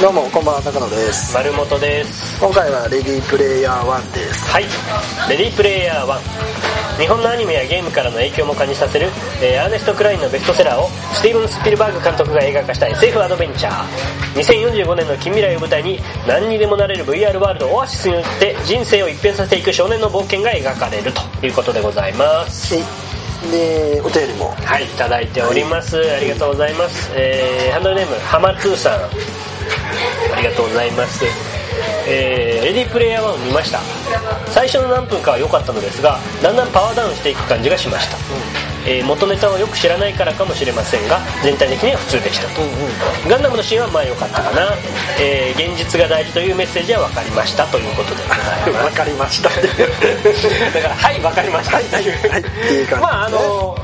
どうもこんばんは高野です。丸本です。今回はレディープレイヤー1です。はい。レディープレイヤー1日本のアニメやゲームからの影響も感じさせる、えーアーネスト・クラインのベストセラーをスティーブン・スピルバーグ監督が映画化した SF アドベンチャー。2045年の近未来を舞台に何にでもなれる VR ワールドオアシスによって人生を一変させていく少年の冒険が描かれると。いうことでございます。でお便りも。はいいただいております。ありがとうございます、えーハンドルネームハマツーさんありがとうございます。えーレディープレイヤー1を見ました。最初の何分かは良かったのですがだんだんパワーダウンしていく感じがしました、えー元ネタをよく知らないからかもしれませんが全体的には普通でした。と、ガンダムのシーンはまあ良かったかな、えー現実が大事というメッセージは分かりました。ということで。ございますわかりました。だからはい分かりました、はいはいっていまああの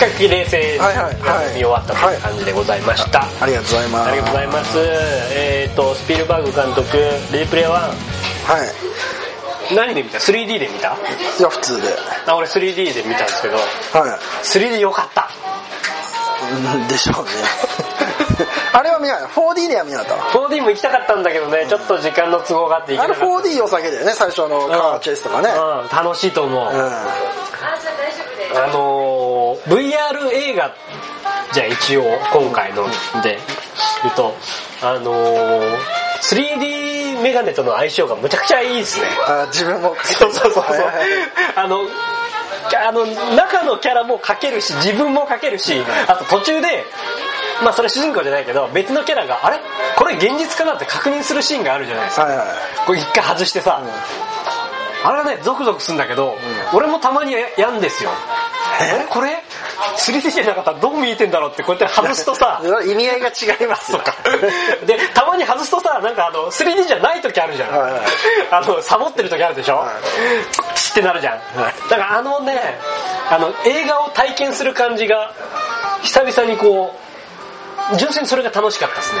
比較的冷静にはいはいはい見終わったという感じでございました、ありがとうござい。ますありがとうございます。えっ、とスピルバーグ監督「レディプレイヤーはい。1」何で見た？3D で見た？いや普通で。あ俺 3D で見たんですけど。は 3D 良かった。いうんでしょうね。あれは見ない 4D では見なかったわ 4D も行きたかったんだけどね。ちょっと時間の都合があって行あれけなかった。4D 良さげだよね最初のカーチェイスとかね。うん。楽しいと思う、うん。あの映画。じゃあ一応今回ので言うとあのー 3D メガネとの相性がむちゃくちゃいいですね。あ自分もそうそうそうそう。あのあの中のキャラも描けるし自分も描けるしあと途中でまあそれ主人公じゃないけど別のキャラがあれ？これ現実かなって確認するシーンがあるじゃないですか。はいはいこれ一回外してさ、あれがねゾクゾクするんだけど、俺もたまにややんですよ。え？これ？3D じゃなかったらどう見えてんだろうってこうやって外すとさ意味合いが違いますよ。でたまに外すとさなんかあの 3D じゃない時あるじゃん、はいはい。あのサボってる時あるでしょ、はシッってなるじゃん、だからあのねあの映画を体験する感じが久々にこう純粋にそれが楽しかったですね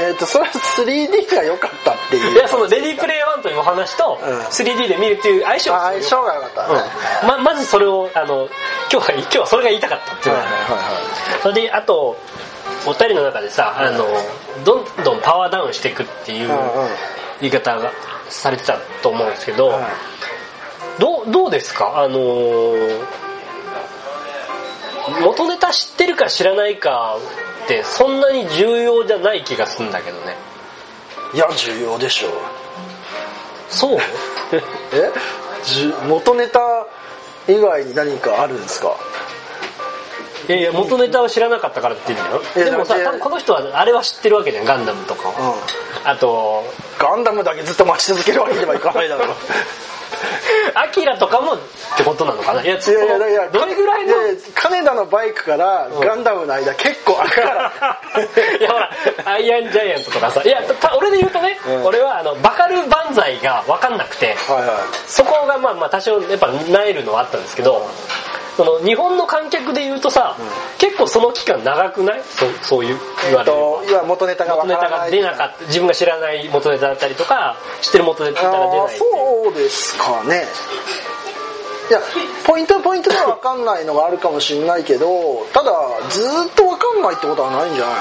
えっとそれは 3D が良かったっていう。いやその「レディープレイヤー1」というお話とうん。3D で見るっていう相性あ相性が良かったね。うん。ままずそれをあの今日は今日はそれが言いたかったっていう。はいはいはいそれであとお便りの中でさあのどんどんパワーダウンしていくっていう言い方がされてたと思うんですけど、はい。どうどうですか？あのー元ネタ知ってるか知らないかってそんなに重要じゃない気がするんだけどね。いや重要でしょう。そう？え？元ネタ以外に何かあるんですか？いやいや元ネタを知らなかったからって言うんだよ。でもさ多分この人はあれは知ってるわけじゃんガンダムとかをうん。あとガンダムだけずっと待ち続けるわけにはいかないだろう アキラとかもってことなのかな？いやいやいやいやどれぐらいの？金田のバイクからガンダムの間結構から。いやほらアイアンジャイアントとかさ。いやた俺で言うとね、うん。俺はあのバカル万歳が分かんなくて。はいはい。そこがまあまあ多少やっぱなえるのはあったんですけどその日本の観客で言うとさ、結構その期間長くない？そそういう言われるといや元ネタが元ネタが出なかった。自分が知らない元ネタだったりとか知ってる元ネタが出ないそうですかね。いやポイントポイントでは分かんないのがあるかもしれないけどただずーっと分かんないってことはないんじゃない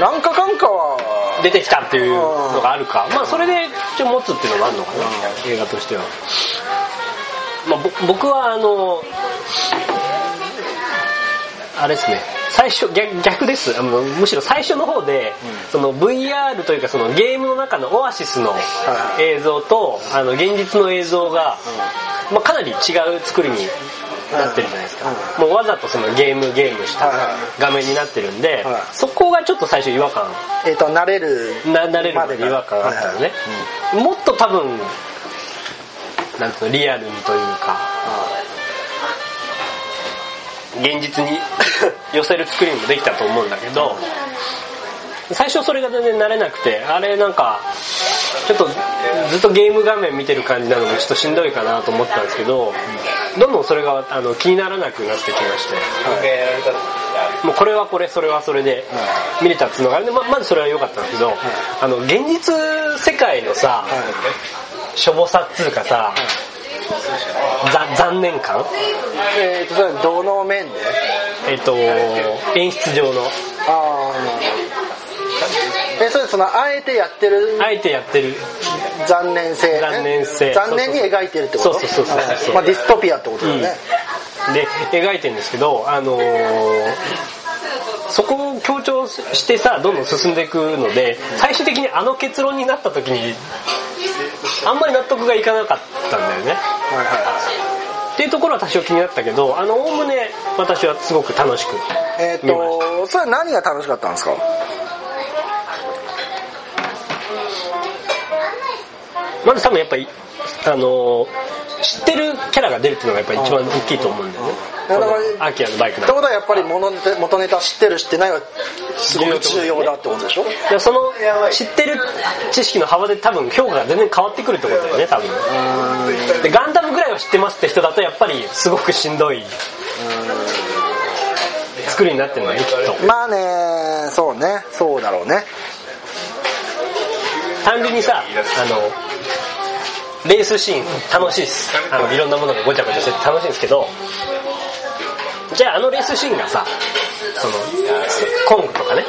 の？何かかんかは出てきたっていうのがあるか。まあそれで一応持つっていうのもあるのかな映画としては、まあ、ぼ僕はあのあれですね。最初逆逆です。あのむしろ最初の方で、その VR というかそのゲームの中のオアシスのはい。映像とあの現実の映像が、まあ、かなり違う作りになってるじゃないですか、もうわざとそのゲームゲームした画面になってるんで、はい。そこがちょっと最初違和感。えっ、と慣れるな慣れるまで違和感あったのね、もっと多分なんつうのリアルにというか現実に 寄せる作りもできたと思うんだけど最初それが全然慣れなくてあれなんかちょっとずっとゲーム画面見てる感じなのもちょっとしんどいかなと思ったんですけどどんどんそれがあの気にならなくなってきまして、もうこれはこれそれはそれで見れたっていうのがあれでままずそれは良かったんですけど、あの現実世界のさ、しょぼさっつうかさ、ざ残念感？えっ、とそれはどの面で？えっ、と演出上の。あえそれそのあえてやってる？あえてやってる。残念性、ね、残念性。残念に描いてるってこと？そうそうそうそうそうまあ、ディストピアってことだよね、で描いてるんですけどあのーそこを強調してさどんどん進んでいくので最終的にあの結論になった時にあんまり納得がいかなかったんだよね。はいはいはい。っていうところは多少気になったけどあのおおむね私はすごく楽しくえっ、見ました。とそれは何が楽しかったんですか？まず多分やっぱりあのー知ってるキャラが出るっていうのがやっぱり一番大きいと思うんだよね。だからアキラのバイクってことはやっぱり元ネタ元ネタ知ってる知ってないはすごく重要だってことでしょ？でその知ってる知識の幅で多分評価が全然変わってくるってことだよね多分。でガンダムぐらいは知ってますって人だとやっぱりすごくしんどい作りになってるのねきっと。まあねそうね。そうだろうね。単純にさあのレースシーン楽しいです。あのいろんなものがごちゃごちゃしてて楽しいんですけどじゃああのレースシーンがさそのコングとかね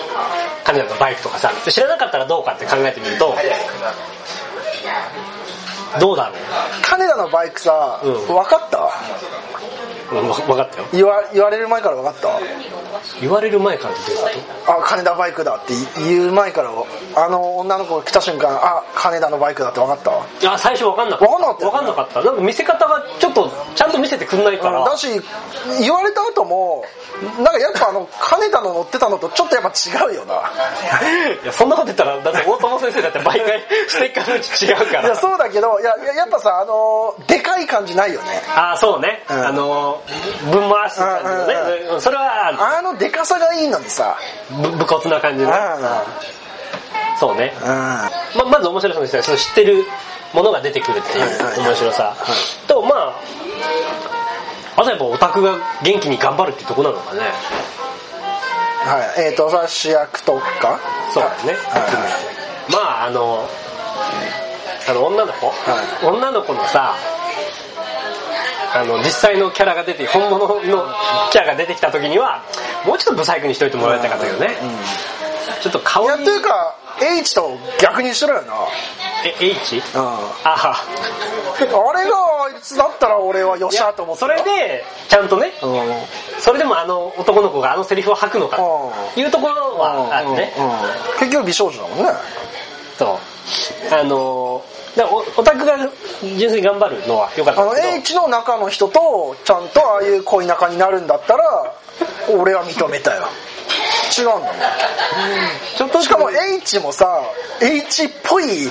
カメラのバイクとかさ知らなかったらどうかって考えてみるとどうだろ金田のバイクさ、うん。分かった？分かったよ。言わ言われる前から分かった？言われる前からってどういうこあ金田バイクだって言う前からあの女の子が来た瞬間あ金田のバイクだって分かった？といや最初分かんなかった。分かんなかった？かんなかった。なんか見せ方がちょっとちゃんと見せてくんないから、だし言われた後もなんかやっぱあの金田の乗ってたのとちょっとやっぱ違うよな。いやそんなこと言ったらだって大友先生だって毎回 ステッカーのうち違うから。いやそうだけどいやいややっぱさあのでかい感じないよね。ああそうね、うん。あのぶん回す感じのね、うんそれはあのでかさがいいのにさ。ぶ武骨な感じの。そうね、うん。ままず面白さとしてはその知ってるものが出てくるっていう面白さ。とまああとやっぱオタクが元気に頑張るってところなのかね。はい。えっ、とそれは主役とか。そうだね、はい。まああのあの女の子、はい。女の子のさあの実際のキャラが出て本物のキャラが出てきた時にはもうちょっとブサイクにしといてもらいたかったけどね、ちょっと顔いやにというか H と逆にしろよな。え H? うん。ああれがあいつだったら俺はよっしゃと思ってそれでちゃんとねうん。それでもあの男の子があのセリフを吐くのかというところはあるねうんうん。結局美少女だもんね。そうあのだオタクが純粋に頑張るのは良かっあのたんだけど H の中の人とちゃんとああいう恋仲になるんだったら俺は認めたよ。違うんだもん。ちょっとしかも H もさ H っぽい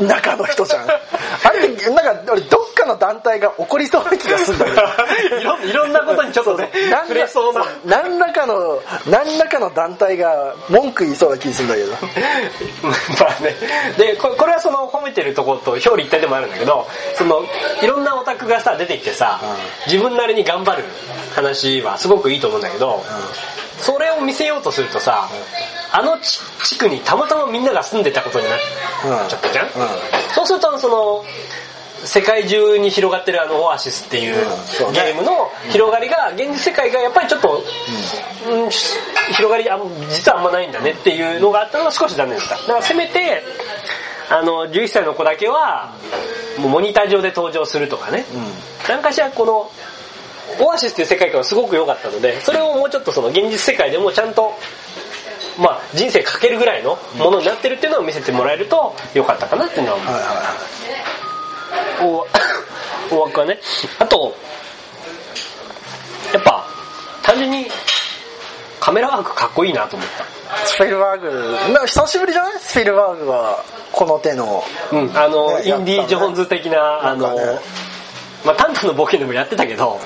中の人じゃん。あれなんか俺どっかの団体が怒りそうな気がするんだけど いろんいろんなことにちょっとね何触れそうな。何らかの何らかの団体が文句言いそうな気がするんだけど。まあね。でここれはその褒めてるところと表裏一体でもあるんだけどそのいろんなオタクがさ出てきてさ、自分なりに頑張る話はすごくいいと思うんだけど、それを見せようとするとさ、あの地地区にたまたまみんなが住んでたことになっちゃったじゃん、うん。そうするとその世界中に広がってるあのオアシスっていうゲームの広がりが現実世界がやっぱりちょっと、うんし広がりあん実はあんまないんだねっていうのがあったのが少し残念だった。だからせめてあの11歳の子だけはもうモニター上で登場するとかね、何かしらこのオアシスっていう世界観はすごく良かったのでそれをもうちょっとその現実世界でもちゃんとまあ人生かけるぐらいのものになってるっていうのを見せてもらえると良かったかなっていうのは思う。はいはい大大枠はねあとやっぱ単純にカメラワークかっこいいなと思っスピルバーグ。な久しぶりじゃない？スピルバーグがこの手の。たうんあの、ねインディ・ジョーンズ的なあのね。まあタンタンのボケでもやってたけど。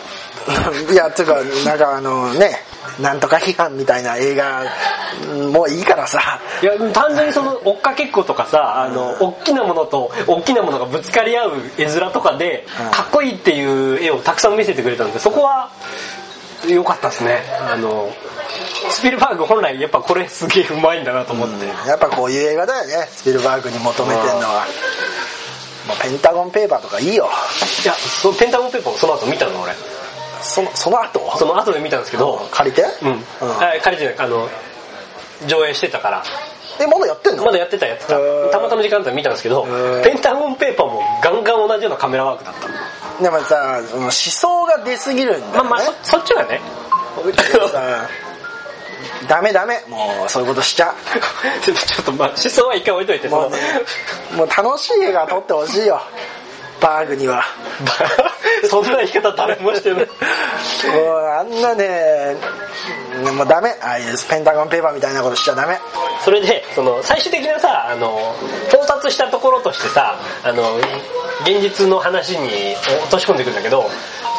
いやつうかなんかあのねなんとか批判みたいな映画もういいからさ。いや単純にその追っかけっことかさあの、大きなものと大きなものがぶつかり合う絵面とかで、うん。かっこいいっていう絵をたくさん見せてくれたのでそこは良かったですね。あのスピルバーグ本来やっぱこれすげえうまいんだなと思って、やっぱこういう映画だよね。スピルバーグに求めてんのは。もうペンタゴンペーパーとかいいよ。いやそのペンタゴンペーパーをその後見たの俺。そのその後？その後で見たんですけど。借りて？うん、うん。あ借りてない。あの上映してたから。えまだやってんの？まだやってたやってた。たまたま時間帯見たんですけどー。ペンタゴンペーパーもガンガン同じようなカメラワークだったでもさその思想が出すぎるんだよね。まあまあそそっちはね。さ ダメダメ。もうそういうことしちゃ。ちょっとまあ思想は一回置いといてもうねもう楽しい映画撮ってほしいよ。バーグには。そんな言い方誰もしてな いもうあんなねもうダメ。ああいうペンタゴンペーパーみたいなことしちゃダメ。それでその最終的なさあの到達したところとしてさあの現実の話に落とし込んでいくんだけど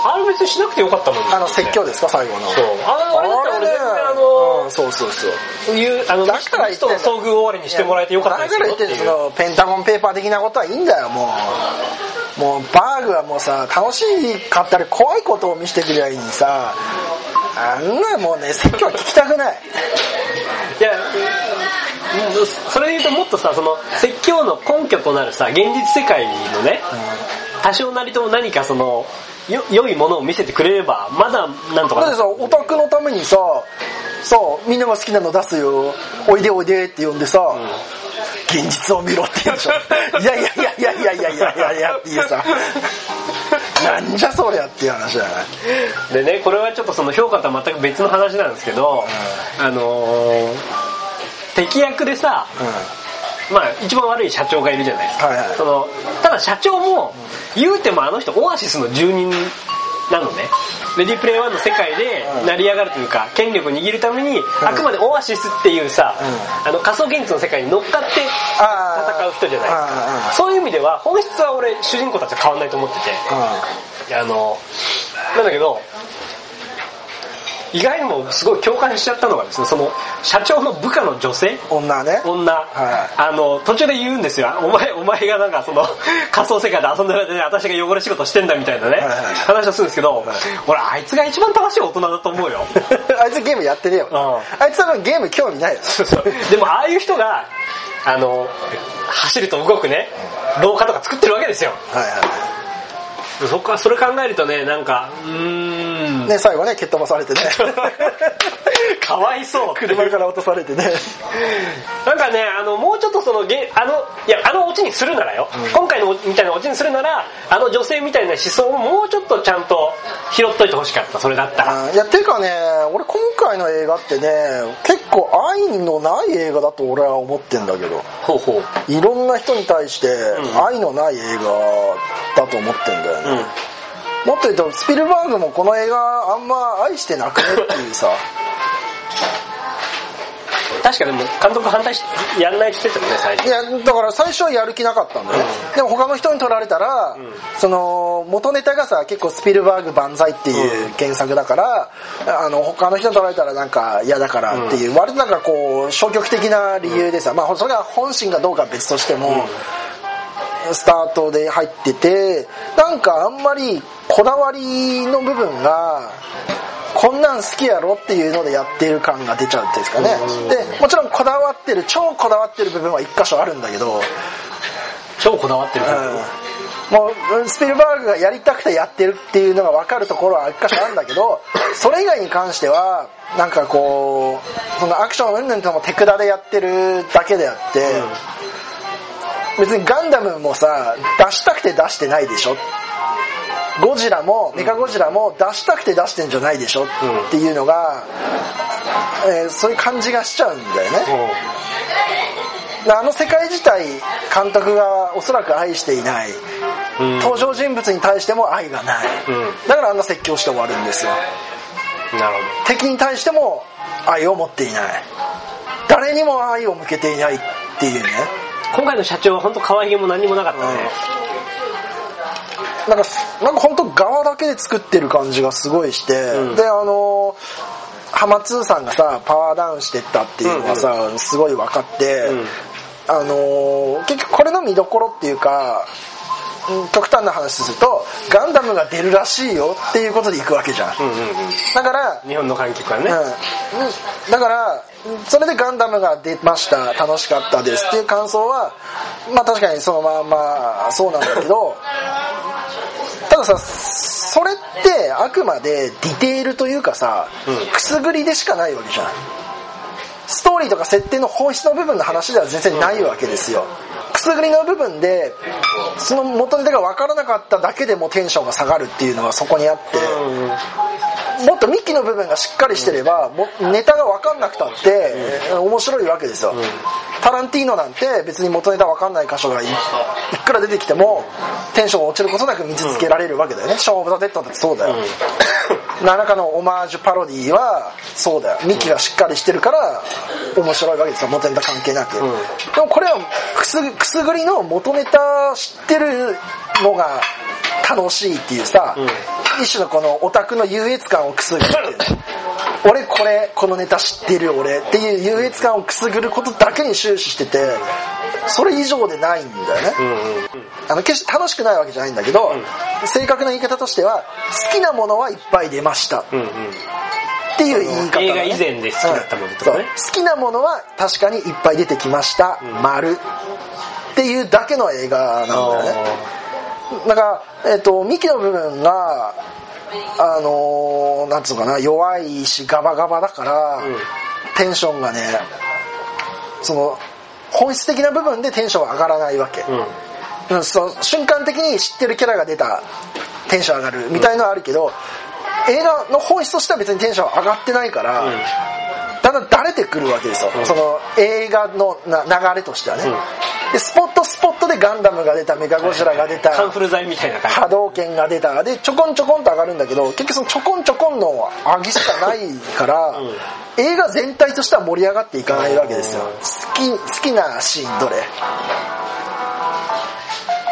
あれ別にしなくてよかったのにあの説教ですか？最後の。そう。ああれだったら俺全然あうんのそうそうそう。いうあのだから人の。遭遇終わりにしてもらえてよかったですだから言ってんの。そのペンタゴンペーパー的なことはいいんだよもう。もうバーグはもうさ楽しかったり怖いことを見せてくればいいのにさあんなもうね説教は聞きたくない。いやそれで言うともっとさその説教の根拠となるさ現実世界のね多少なりとも何かそのよ良いものを見せてくれればまだなんとかだってさオタクのためにささみんなが好きなの出すよ。おいでおいでって呼んでさ、現実を見ろって言うでしょいやいやいやいやいやいやいやいやいやっていうさなんじゃそりゃっていう話じゃないでねこれはちょっとその評価とは全く別の話なんですけど、あのー敵役でさ、まあ一番悪い社長がいるじゃないですか、はいはい。そのただ社長も言うてもあの人オアシスの住人なのね。レディープレイ1の世界で成り上がるというか権力を握るためにあくまでオアシスっていうさ、あの仮想現実の世界に乗っかって戦う人じゃない。ですかそういう意味では本質は俺主人公たちは変わんないと思ってて。あのなんだけど意外にもすごい共感しちゃったのがですねその社長の部下の女性。女ね。女、はい。あの途中で言うんですよ。お前お前がなんかその 仮想世界で遊んでる間に私が汚れ仕事してんだみたいなね、はいはい話をするんですけど、俺あいつが一番正しい大人だと思うよ。あいつゲームやってるよ、うあいつ多分ゲーム興味ないよ。そうそう。でもああいう人があの走ると動くね廊下とか作ってるわけですよ。はいはそこはそれ考えるとねなんかうーん。いね最後ね蹴っ飛ばされてね。かわいそう。車から落とされてね。なんかね、あの、もうちょっとその、ゲあの、いや、あのオチにするならよ、今回のみたいなオチにするなら、あの女性みたいな思想をもうちょっとちゃんと拾っといてほしかった、それだったら。あいやていうかね俺今回の映画ってね結構愛のない映画だと俺は思ってんだけど。ほうほう。いろんな人に対してん。愛のない映画だと思ってんだよね、うん。もっと言うとスピルバーグもこの映画あんま愛してなくねっていうさ。確かでも、監督反対し、やんないって言ってたよね、最い初。やだから最初はやる気なかったんだよ、でも他の人に撮られたら、その元ネタがさ結構スピルバーグ万歳っていう原作だから、あの他の人に撮られたらなんか嫌だからっていう、割となんかこう消極的な理由でさ、まあそれが本心かどうかは別としても、スタートで入っててなんかあんまりこだわりの部分がこんなん好きやろっていうのでやってる感が出ちゃうっていうんですかね。でもちろんこだわってる超こだわってる部分は一箇所あるんだけど、超こだわってる。うん。もうスピルバーグがやりたくてやってるっていうのが分かるところは一箇所あるんだけどそれ以外に関してはなんかこうそのアクションうんぬんとも手札でやってるだけであって、別にガンダムもさ出したくて出してないでしょ？ゴジラもメカゴジラも出したくて出してんじゃないでしょ？っていうのが、えーそういう感じがしちゃうんだよね。あの世界自体監督がおそらく愛していない。うん。登場人物に対しても愛がない、うん。だからあんな説教して終わるんですよ。なるほ敵に対しても愛を持っていない。誰にも愛を向けていないっていうね。ど。今回の社長は本当可愛げも何もなかったね。なんかなんか本当側だけで作ってる感じがすごいして、うん。であの浜通さんがさパワーダウンしてったっていうのがさ、すごい分かって、うん。あの結局これの見どころっていうかうん極端な話するとガンダムが出るらしいよっていうことで行くわけじゃん、うんうんうん。だから日本の観客はね。うん、だからそれでガンダムが出ました。楽しかったですっていう感想はまあ確かにそのままそうなんだけど たださそれってあくまでディテールというかさ、うん。くすぐりでしかないわけじゃん。ストーリーとか設定の本質の部分の話では全然ないわけですよくすぐりの部分でその元ネタが分からなかっただけでもテンションが下がるっていうのはそこにあってもっと幹の部分がしっかりしてればネタが分かんなくたって面白いわけですよ。タランティーノなんて別に元ネタ分かんない箇所がいくら出てきてもテンションが落ちることなく見続けられるわけだよね、ショーン・オブ・ザ・デッドだってそうだよ、何らかのオマージュパロディはそうだよ。ミキがしっかりしてるから面白いわけですよ。元ネタ関係なく、でもこれはくすくすぐりの元ネタ知ってるのが楽しいっていうさ、一種のこのオタクの優越感をくすぐるっていう。ね俺これこのネタ知ってる俺っていう優越感をくすぐることだけに終始しててそれ以上でないんだよね、あの決して楽しくないわけじゃないんだけど、正確な言い方としては好きなものはいっぱい出ました、っていう言い方、ね、映画以前で好きだったものとかね。うん。好きなものは確かにいっぱい出てきました、丸。っていうだけの映画なんだよね。だから、えっと幹の部分があのーなんつうのかな弱いしガバガバだから、テンションがねその本質的な部分でテンションは上がらないわけ、うん、そう瞬間的に知ってるキャラが出たテンション上がるみたいのはあるけど、映画の本質としては別にテンション上がってないから、だんだんだれてくるわけですよ、その映画のな流れとしてはね、でスポットスポットでガンダムが出たメカゴジラが出たカンフル剤みたいな感じ。波動拳が出た。でちょこんちょこんと上がるんだけど結局そのちょこんちょこんの上げしかないから、映画全体としては盛り上がっていかないわけですよ。好き好きなシーンどれ？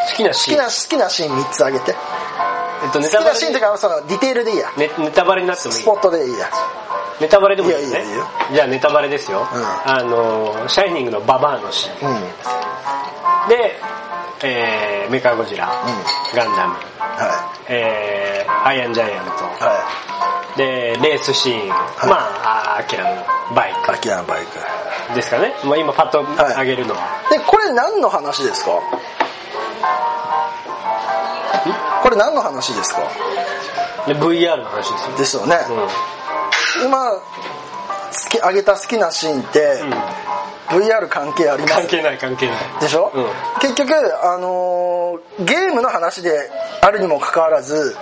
好きなシーン。好きな好きなシーン3つあげて。えっとネ好タバレきなシーンというかそのディテールでいいや。ネネタバレになってもいい。スポットでいいやネタバレでもいいですね。じゃあネタバレですよ、ん。あのシャイニングのババアのシーン。うん。で、えーメカゴジラ、ガンダム、はえーアイアンジャイアンいはトでレースシーン、まああアキラのバイいアキラのバイク。クですかね、まあ、今パッと上げるのは、でこれ何の話ですか？これ何の話ですか？で VR の話ですよ。ですよね、今好き上げた好きなシーンって、VR 関係あります？関係ない関係ない。でしょ、うん。結局、あのーゲームの話であるにもかかわらず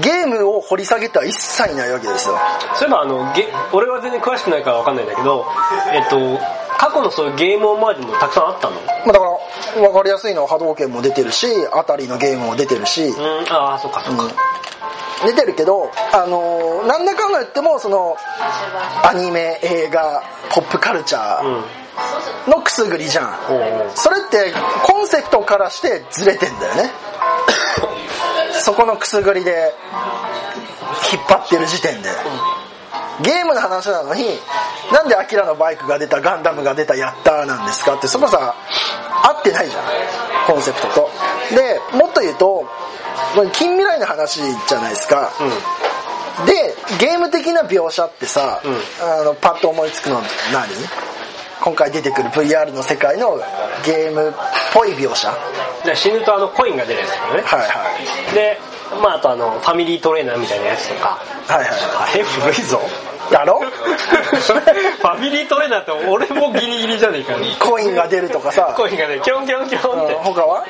ゲームを掘り下げては一切ないわけですよ。そういえばあのゲ俺は全然詳しくないから分かんないんだけどえっと過去のそういうゲームオマージュもたくさんあったの？まあだから分かりやすいのは波動拳も出てるしあたりのゲームも出てるし、うん。ああそっかそっか、出てるけど、あのーなんだかんだ言ってもそのアニメ映画ポップカルチャうん。ーのくすぐりじゃん、それってコンセプトからしてずれてんだよね。そこのくすぐりで引っ張ってる時点でゲームの話なのになんでアキラのバイクが出たガンダムが出たやったーなんですか？ってそこさ合ってないじゃんコンセプトと。でもっと言うと近未来の話じゃないですか、でゲーム的な描写ってさ、あのパッと思いつくの何？今回出てくる VR の世界のゲームっぽい描写。死ぬとあのコインが出るやつだよね。いはい。でまああとあのファミリートレーナーみたいなやつとか。はいはい。あれ古いぞだろ？ファミリートレーナーって俺もギリギリじゃねえかコインが出るとかさ。コインがねキョンキョンキョンって。うん他は？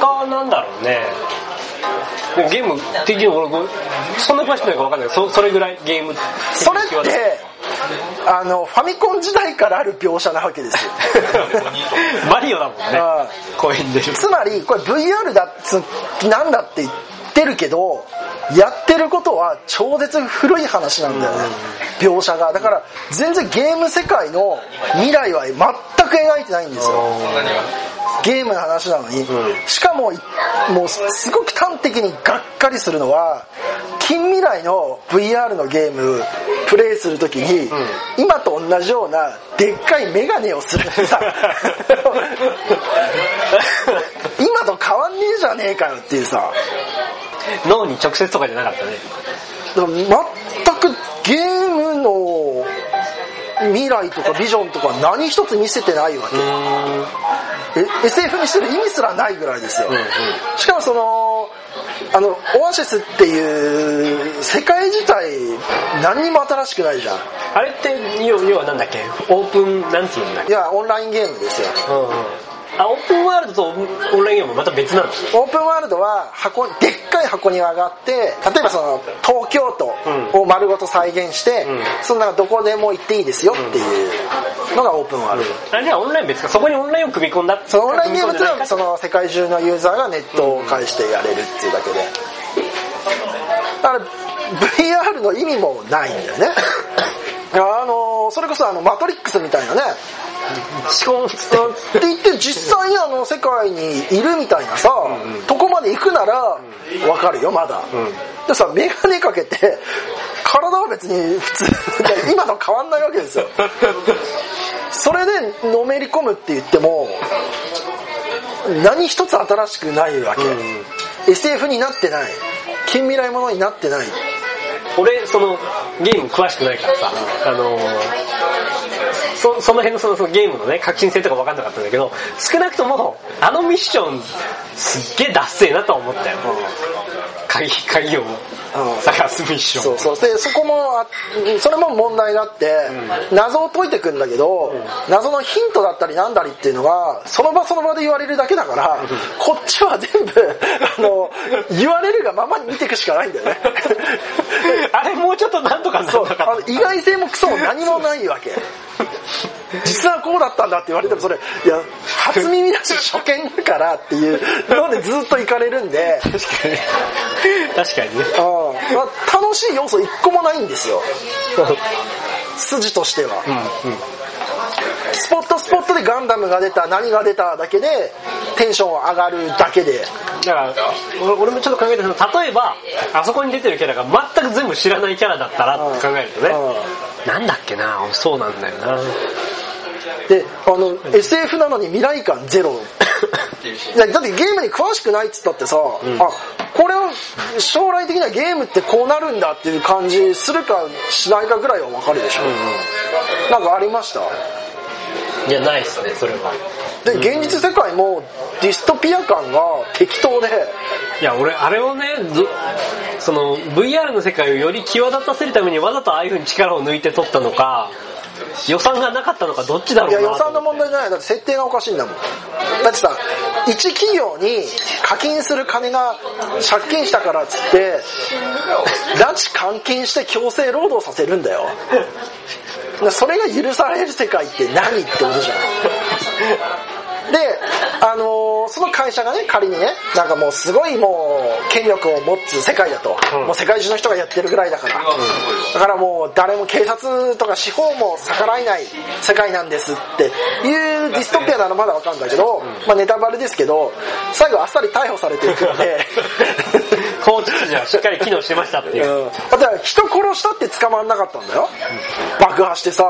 他はなんだろうね。でもゲーム的に俺そんな詳しくないか分かんない。そそれぐらいゲーム的それってあのファミコン時代からある描写なわけですよ。マリオだもんね。あコイン出る。つまりこれ VR だっつなんだって言ってるけどやってることは超絶古い話なんだよね。描写が。だから全然ゲーム世界の未来は全く描いてないんですよ。ゲームの話なのに、しかももうすごく端的にがっかりするのは近未来の VR のゲームプレイするときに、今と同じようなでっかいメガネをするさ。今と変わんねえじゃねえかよっていうさ 脳に直接とかじゃなかったね。だから全くゲームの未来とかビジョンとか何一つ見せてないわけ。え SF にしてる意味すらないぐらいですよ、しかもそのあのオアシスっていう世界自体何にも新しくないじゃん。あれって要要はなんだっけ？オープンなんつうんだっけ？いやオンラインゲームですよ。うんうんあオープンワールドとオンラインゲームはまた別なんですオープンワールドは箱でっかい箱に上がって例えばその東京都を丸ごと再現して、うん。そんなどこでも行っていいですよっていうのがオープンワールド、あじゃあオンライン別か。そこにオンラインを組み込んだ。そのオンラインゲームってのはその世界中のユーザーがネットを介してやれるっていうだけで。だから VR の意味もないんだよねあのそれこそあのマトリックスみたいなねシコンって言って実際にあの世界にいるみたいなさ、とこまで行くならわかるよまだ、でさ眼鏡かけて体は別に普通今と変わんないわけですよ。それでのめり込むって言っても何一つ新しくないわけ、SF になってない。近未来ものになってない俺そのゲーム詳しくないからさあのそその辺のそのそのゲームのね革新性とか分かんなかったんだけど少なくともあのミッションすっげえダッセーなとは思ったよ。鍵鍵を探すミッション。そうそう。でそこもあそれも問題があって、謎を解いてくんだけど、謎のヒントだったりなんだりっていうのがその場その場で言われるだけだから、こっちは全部あの言われるがままに見ていくしかないんだよね。あれもうちょっとなんとかそう。意外性もクソも何もないわけ実はこうだったんだって言われてもそれいや初耳だし初見だからっていうのでずっと行かれるんで。た確かに。確かにね。うん。まあ楽しい要素一個もないんですよ。筋としては、スポットスポットでガンダムが出た何が出ただけでテンション上がるだけで。だから俺俺もちょっと考えたけど例えばあそこに出てるキャラが全く全部知らないキャラだったらって考えるとねなんだっけな。そうなんだよな。であの SF なのに未来感ゼロ。だってゲームに詳しくないっつったってさ、あこれは将来的にはゲームってこうなるんだっていう感じするかしないかぐらいは分かるでしょ、なんかありました？いやないっすねそれはで現実世界もディストピア感が適当で。いや俺あれをねずその VR の世界をより際立たせるためにわざとああいう風に力を抜いて撮ったのか予算がなかったのかどっちだろいうやな予算の問題じゃない。だって設定がおかしいんだもん。だってさ一企業に課金する金が借金したからっつって拉致監禁して強制労働させるんだよ。でそれが許される世界って何ってことじゃん。で、あのーその会社がね仮にねなんかもうすごいもう権力を持つ世界だと、うん。もう世界中の人がやってるぐらいだから、だからもう誰も警察とか司法も逆らえない世界なんですっていうディストピアならまだわかるんだけど、まあネタバレですけど最後あっさり逮捕されていく。ので法秩序はしっかり機能してましたっていう、うん、だって人殺したって捕まんなかったんだよ。爆破してさ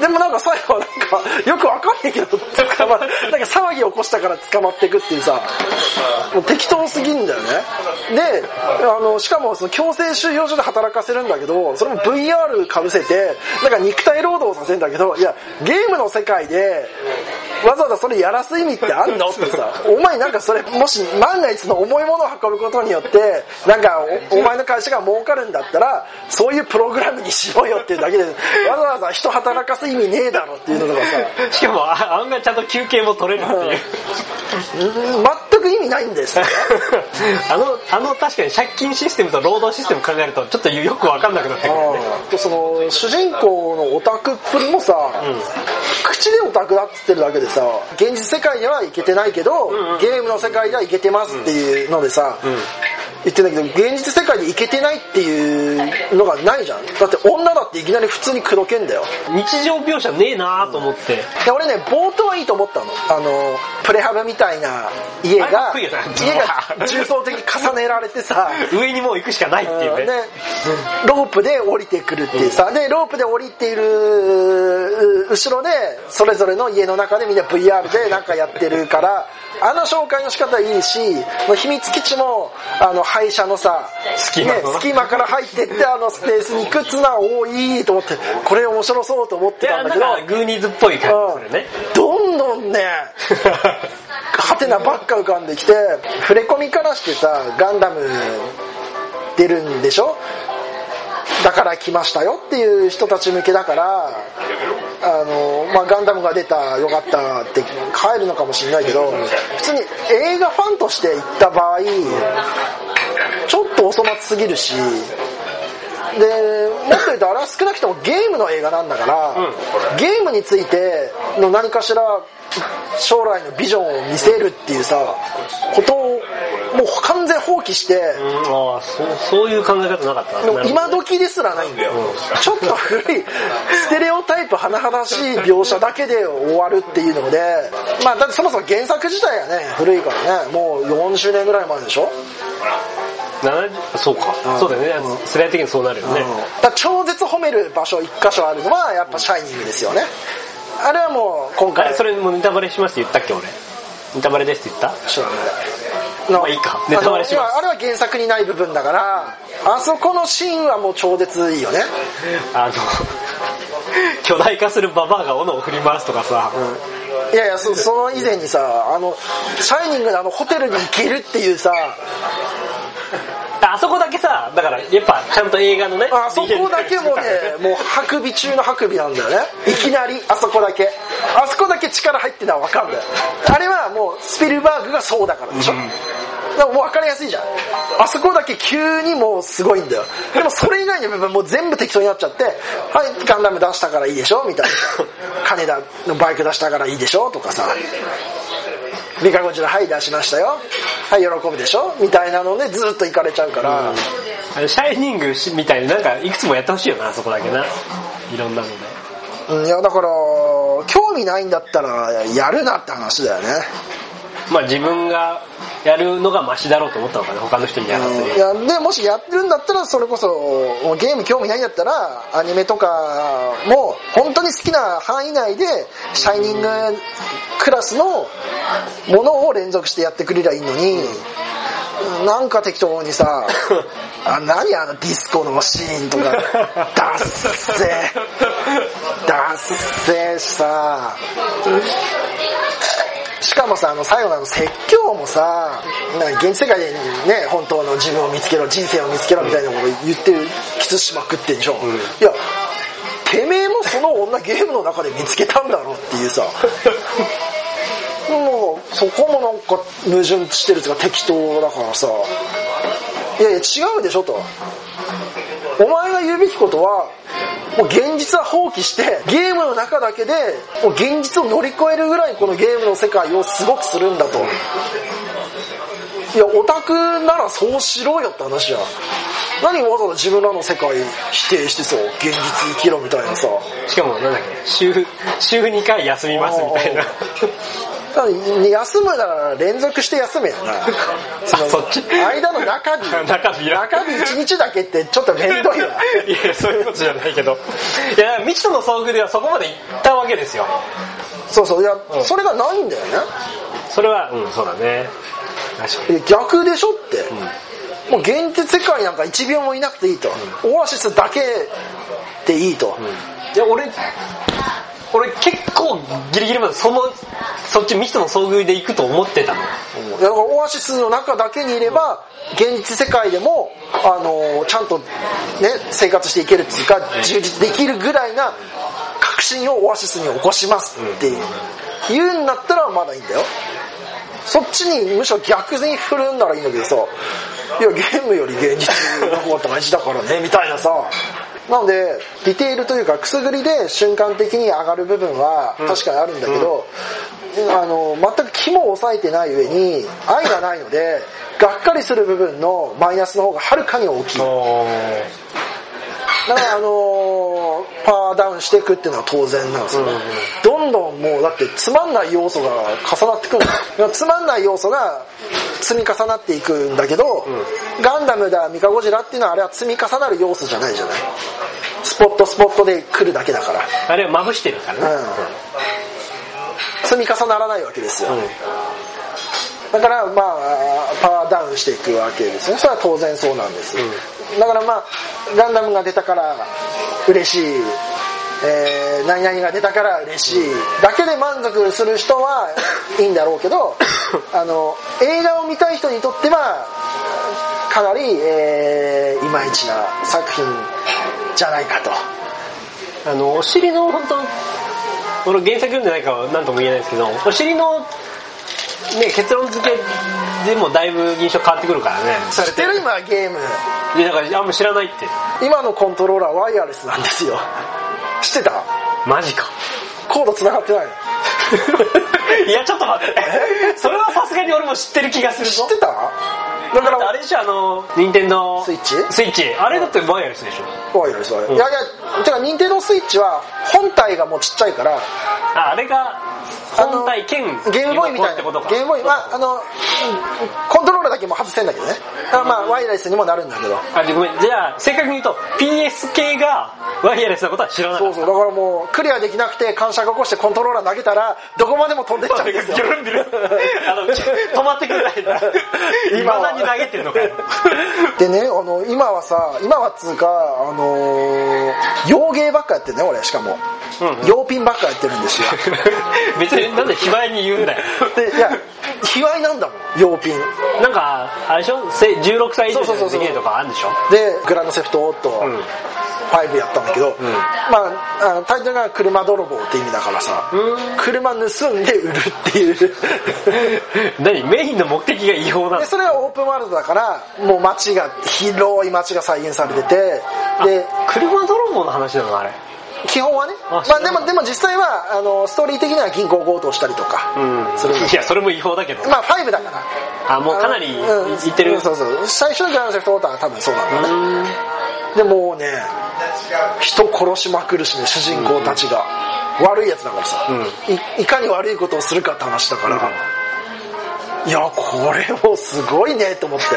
でもなんか最後はなんかよくわかんないけど捕まなんか騒ぎ起こしたから捕まっていくっていうさもう適当すぎんだよね。であのしかもその強制収容所で働かせるんだけどそれも VR かぶせてなんか肉体労働させるんだけどいやゲームの世界でわざわざそれやらす意味ってあんのってさお前なんかそれもし万が一の重いものを運ぶことによってなんかお前の会社が儲かるんだったらそういうプログラムにしろよっていうだけでわざわざ人働かせす意味ねえだろっていうのとかさ。しかもあ案外ちゃんと休憩も取れるっていう。うん。全く意味ないんです あのあの確かに借金システムと労働システム考えるとちょっとよく分かんなくなってくるねうん。その主人公のオタクっぷりもさ、口でオタクだっつってるだけでさ現実世界ではいけてないけど、んうん。ゲームの世界ではいけてますっていうのでさ、言ってんだけど現実世界でいけてないっていうのがないじゃん。だって女だっていきなり普通に口説けんだよ。日常描写ねえなと思って。で俺ね冒頭はいいと思ったの。あのプレハブみたいな家が家が重層的に重ねられてさ。上にもう行くしかないっていう。ね。でロープで降りてくるっていうさ、でロープで降りているう後ろでそれぞれの家の中でみんな VR でなんかやってるからあの紹介の仕方いいし秘密基地もあの廃車のさ隙間ね、隙間から入ってってあのスペースに行くっつうのはおーいいと思ってこれ面白そうと思ってたんだけど。かグーニーズっぽい感じするね。どんどんね ハテナばっか浮かんできて触れ込みからしてさガンダム出るんでしょ？だから来ましたよっていう人たち向けだからあの、まあ、ガンダムが出たよかったって帰るのかもしれないけど普通に映画ファンとして行った場合ちょっとお粗末すぎるしでもっと言うとあれは少なくともゲームの映画なんだから、ゲームについての何かしら将来のビジョンを見せるっていうさことをもう完全放棄して、うんああそうそういう考え方なかった今時ですらないんだよ、ちょっと古いステレオタイプ甚だしい描写だけで終わるっていうのでまあだってそもそも原作自体がね古いからねもう40年ぐらい前でしょ、70そうか、うん。そうだよね。世代的にそうなるよね、だから超絶褒める場所一箇所あるのはやっぱ「シャイニング」ですよね。あれはもう今回それもネタバレしますって言ったっけ俺。ネタバレですって言っ知らないまあいいか。ネタバレします。あれは原作にない部分だからあそこのシーンはもう超絶いいよね。たあの 巨大化するババアが斧を振り回すとかさ、いやいやそその以前にさあの「シャイニング」のあのホテルに行けるっていうさあそこだけさだからやっぱちゃんと映画のねあそこだけもねもうハクビ中のハクビなんだよね。いきなりあそこだけ。あそこだけ力入ってるのは分かるんだよあれはもうスピルバーグがそうだからでしょ、だからもう分かりやすいじゃん。あそこだけ急にもうすごいんだよ。でもそれ以外の部分もう全部適当になっちゃってはいガンダム出したからいいでしょみたいな。金田のバイク出したからいいでしょとかさ。ミカゴジラはい出しましたよ。はい喜ぶでしょ。みたいなのでずっと行かれちゃうから、あのシャイニングしみたいになんかいくつもやってほしいよなあそこだけな。いろんなので。うんいやだから興味ないんだったらやるなって話だよねまあ自分がやるのがマシだろうと思ったのかな他の人にやらせるいやでもしやってるんだったらそれこそゲーム興味ないんだったらアニメとかも本当に好きな範囲内でシャイニングクラスのものを連続してやってくれりゃいいのに、なんか適当にさあ何あのディスコのシーンとか。ダッセー。ダッセーしさしかもさあの最後のあの説教もさなんか現実世界でね本当の自分を見つけろ人生を見つけろみたいなこと言ってるキスしまくってんでしょ、いやてめえもその女ゲームの中で見つけたんだろっていうさ。もうそこもなんか矛盾してるっていうか適当だからさ。いやいや違うでしょと。お前が言うべきことはもう現実は放棄してゲームの中だけでもう現実を乗り越えるぐらいこのゲームの世界をすごくするんだと。いやオタクならそうしろよって話じゃん何わざわざ自分らの世界否定してさ現実生きろみたいなさ。しかもなんだっけ週週2回休みますみたいな休むなら連続して休めよ。なそっち？間の中日 中日中日1日だけってちょっと面倒いよ。ないやそういうことじゃないけど。いや未知との遭遇ではそこまで行ったわけですよ。そうそう。いや、うん。それがないんだよね。それはうんそうだね。逆でしょって、もう現実世界なんか1秒もいなくていいと、オアシスだけでいいと、いや俺俺結構ギリギリまでそのそっち未知との遭遇で行くと思ってたの。だからオアシスの中だけにいれば現実世界でも、あのーちゃんと、ね、生活していけるっていうか充実できるぐらいな確信をオアシスに起こしますって言うんだったらまだいいんだよ。そっちにむしろ逆に振るんならいいんだけどさいやゲームより現実の方が大事だからねみたいなさなのでディテールというかくすぐりで瞬間的に上がる部分は確かにあるんだけど、あの全く肝を抑えてない上に愛がないのでがっかりする部分のマイナスの方がはるかに大きいだからあのーパワーダウンしていくっていうのは当然なんですよ。ね、どんどんもうだってつまんない要素が重なってくる。つまんない要素が積み重なっていくんだけど、ガンダムだミカゴジラっていうのはあれは積み重なる要素じゃないじゃない？スポットスポットで来るだけだから。あれはまぶしてるからね、積み重ならないわけですよ、うん。だからまあパワーダウンしていくわけですねそれは当然そうなんです、だからまあガンダムが出たから嬉しい、えーー何々が出たから嬉しい。だけで満足する人はいいんだろうけど あの映画を見たい人にとってはかなり、えーいまいちな作品じゃないかと。あのお尻の本当俺原作読んでないから何とも言えないですけどお尻のね結論付けでもだいぶ印象変わってくるからね。知ってる今ゲームいやだからあんま知らないって。今のコントローラーワイヤレスなんですよ。知ってた？マジか。コード繋がってない。の いやちょっと待って。それはさすがに俺も知ってる気がするぞ。知ってた？だかららあれでしょあの任天堂スイッチ？スイッチ。あれだってワイヤレスでしょ。ワイヤレスは、いやいやてか任天堂スイッチは本体がもうちっちゃいからああれが本体兼ゲームボーイみたいな。ってことか。ゲームボーイ。まああのコントローラーだけも外せんだけどね。あまあワイヤレスにもなるんだけど。あごめんじゃあ正確に言うと PS 系がワイヤレスのことは知らなかった。そうそう。だからもうクリアできなくて感謝が起こしてコントローラー投げたらどこまでも飛んでっちゃうんですよ あの止まってくれないんだ。今だに投げてるのかよ。でねあの今はさ今はっつうかあのー洋芸ばっかやってるね俺しかも、うんうん。洋ピンばっかやってるんですよ。別になんで卑猥に言うんだよ。でいや卑猥なんだもん洋ピンなんかあれでしょ？せ16歳以上でできるとかあるんでしょ？でグランドセフトオートうん。5やったんだけど、まああのタイトルが車泥棒って意味だからさ、うん。車盗んで売るっていう。何？メインの目的が違法なの？でそれはオープンワールドだからもう街が広い街が再現されててで車泥棒の話なのあれ基本はね。あまあ、でもでも実際はあのストーリー的には銀行強盗したりとか。うん。いやそれも違法だけど。まあ5だから。あもうかなりうん。いってる。そうそう最初のグランドセフトオーターは多分そうなんだ。ねうん。でもうね人殺しまくるしね主人公たちが、悪いやつだからさ、いいかに悪いことをするかって話だから、いやこれもすごいねと思って。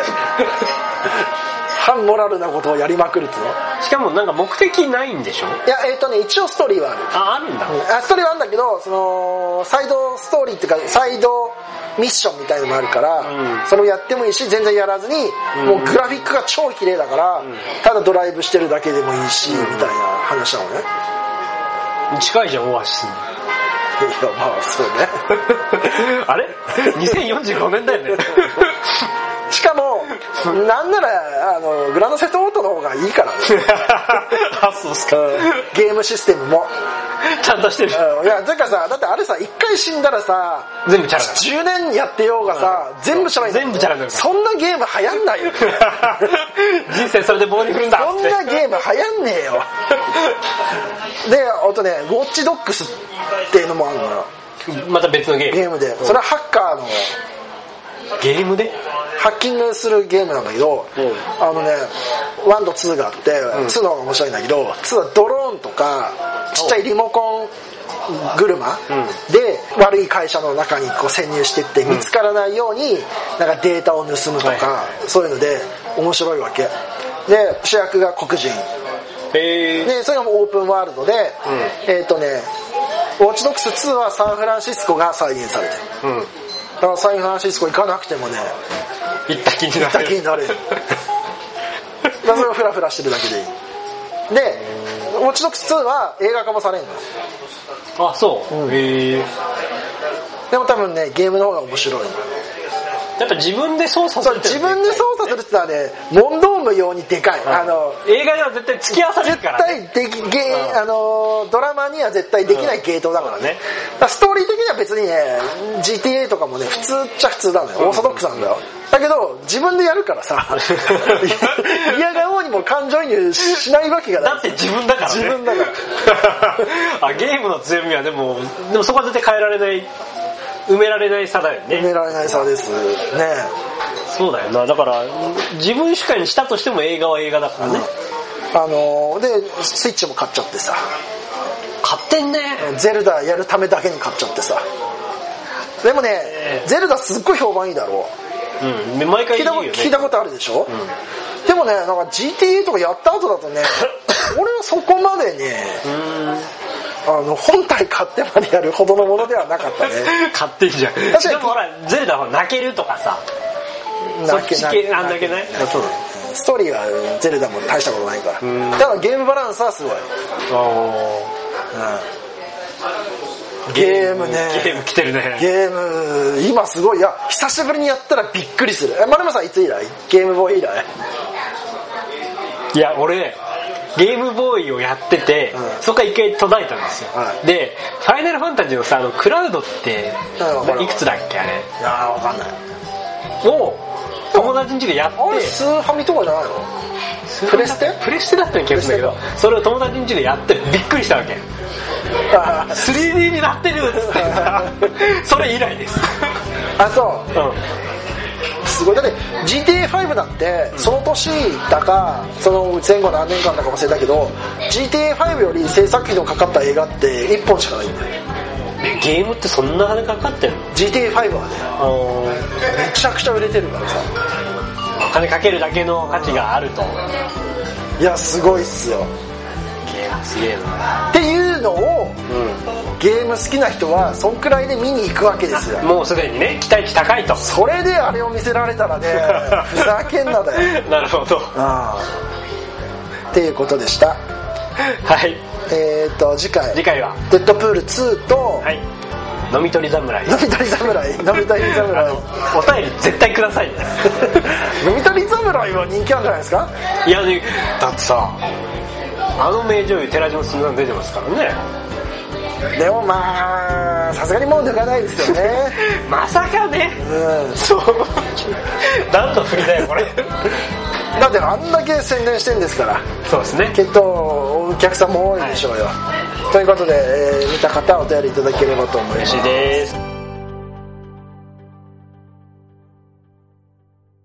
反モラルなことをやりまくるってのしかもなんか目的ないんでしょ？いやえっ、とね一応ストーリーはある。ああるんだ。あストーリーはあるんだけどそのサイドストーリーっていうかサイドミッションみたいのもあるから、うん。それをやってもいいし全然やらずに、うん。もうグラフィックが超綺麗だから、ただドライブしてるだけでもいいし、みたいな話なのね。近いじゃんオアシスまあそうね あれ ?2045 年だよねしかもなんならあのグランドセフトオートの方がいいからね。あそうっすか。ゲームシステムも。ちゃんとしてる。うん。いやてかさだってあれさ一回死んだらさ全部チャラだ10年やってようがさ、全部チャラになる全部チャラになるそんなゲーム流行んないよ。人生それで棒に振るんだ。そんなゲーム流行んねえよ。であとねウォッチドックスっていうのもあるのよ。また別のゲーム。ゲームで。それはハッカーのゲームでハッキングするゲームなんだけど、うん。あのね1と2があって、2の方が面白いんだけど2はドローンとかちっちゃいリモコン車、うん。で悪い会社の中にこう潜入してって見つからないようになんかデータを盗むとか、はそういうので面白いわけ。で主役が黒人。でそれがもうオープンワールドで、えっ、とねウォッチドックス2はサンフランシスコが再現されてる。うんだからサンフランシスコ行かなくてもね行った気になる。になれる。だからそれをフラフラしてるだけでいい。でウォッチドックス2は映画化もされんの。あそう、うん。へえでも多分ねゲームの方が面白いのやっぱ自分で操作するって自分で操作するってのはね問答無用にでかい。あの映画では絶対付き合わされる絶から、ね、対できゲー、うん。あのドラマには絶対できないゲートだからね,、ストーリー的には別にね GTA とかもね普通っちゃ普通なのよ。オーソドックスなんだよ。だけど自分でやるからさ。嫌がおうにも感情移入しないわけがない。だって自分だからね。自分だから。あゲームの強みはでもでもそこは絶対変えられない埋められない差だよね。埋められない差です。ね。そうだよな。だから自分主観にしたとしても映画は映画だからね、あのでスイッチも買っちゃってさ。買ってんね。ゼルダやるためだけに買っちゃってさ。でもね、ええゼルダすっごい評判いいだろう。ん毎回聞いたこ言うよね聞いたことあるでしょ、でもねなんか GTA とかやった後だとね 俺はそこまでねうんあの本体買ってまでやるほどのものではなかったね。買ってんじゃん。確かに。でもほらゼルダは泣けるとかさそっち系あ泣けないあそう。だストーリーはゼルダも大したことないから。ん。ただゲームバランスはすごい、うん。あゲームね。ゲーム来てるね。ゲーム今すごい。いや久しぶりにやったらびっくりする。え丸山さんいつ以来？ゲームボーイ以来？いや俺ゲームボーイをやってて、うん。そこから一回途絶えたんですよ、はい。でファイナルファンタジーのさあのクラウドっていくつだっけあれ？いやーわかんない。を友達ん家でやって。あれスーファミとかじゃないの？プレステ？プレステだったような気がするんだけどそれを友達ん家でやってびっくりしたわけ。あ 3D になってるっつって。さ それ以来です。あそう。うんすごい。だって GTA5 だってその年だかその前後何年間だか忘れたけど GTA5 より制作費のかかった映画って1本しかないんだよ。えゲームってそんな金かかってんの？GTA5 はねめちゃくちゃ売れてるからさ。お金かけるだけの価値があると。いやすごいっすよ。すげえな。っていうのをうゲーム好きな人はそんくらいで見に行くわけですよ。んもうすでにね期待値高いと。それであれを見せられたらね ふざけんなだよ。なるほど。ああ。っていうことでした。はい。えっ、ー、と次回。次回は「デッドプール2」とはい。飲み取り侍。飲み取り侍。飲み取り侍。お便り絶対ください。ね 飲み取り侍は人気あるんじゃないですか？いやねだってさあの名女優寺島すみさん出てますからね。でもまあさすがにもう抜かないですよね。まさかね。うん。そう。何の振りだよこれ。だってあんだけ宣伝してんですから。そうですね。きっとお客さんも多いでしょうよ、ということで、えー見た方はお便りいただければと思います。嬉しいです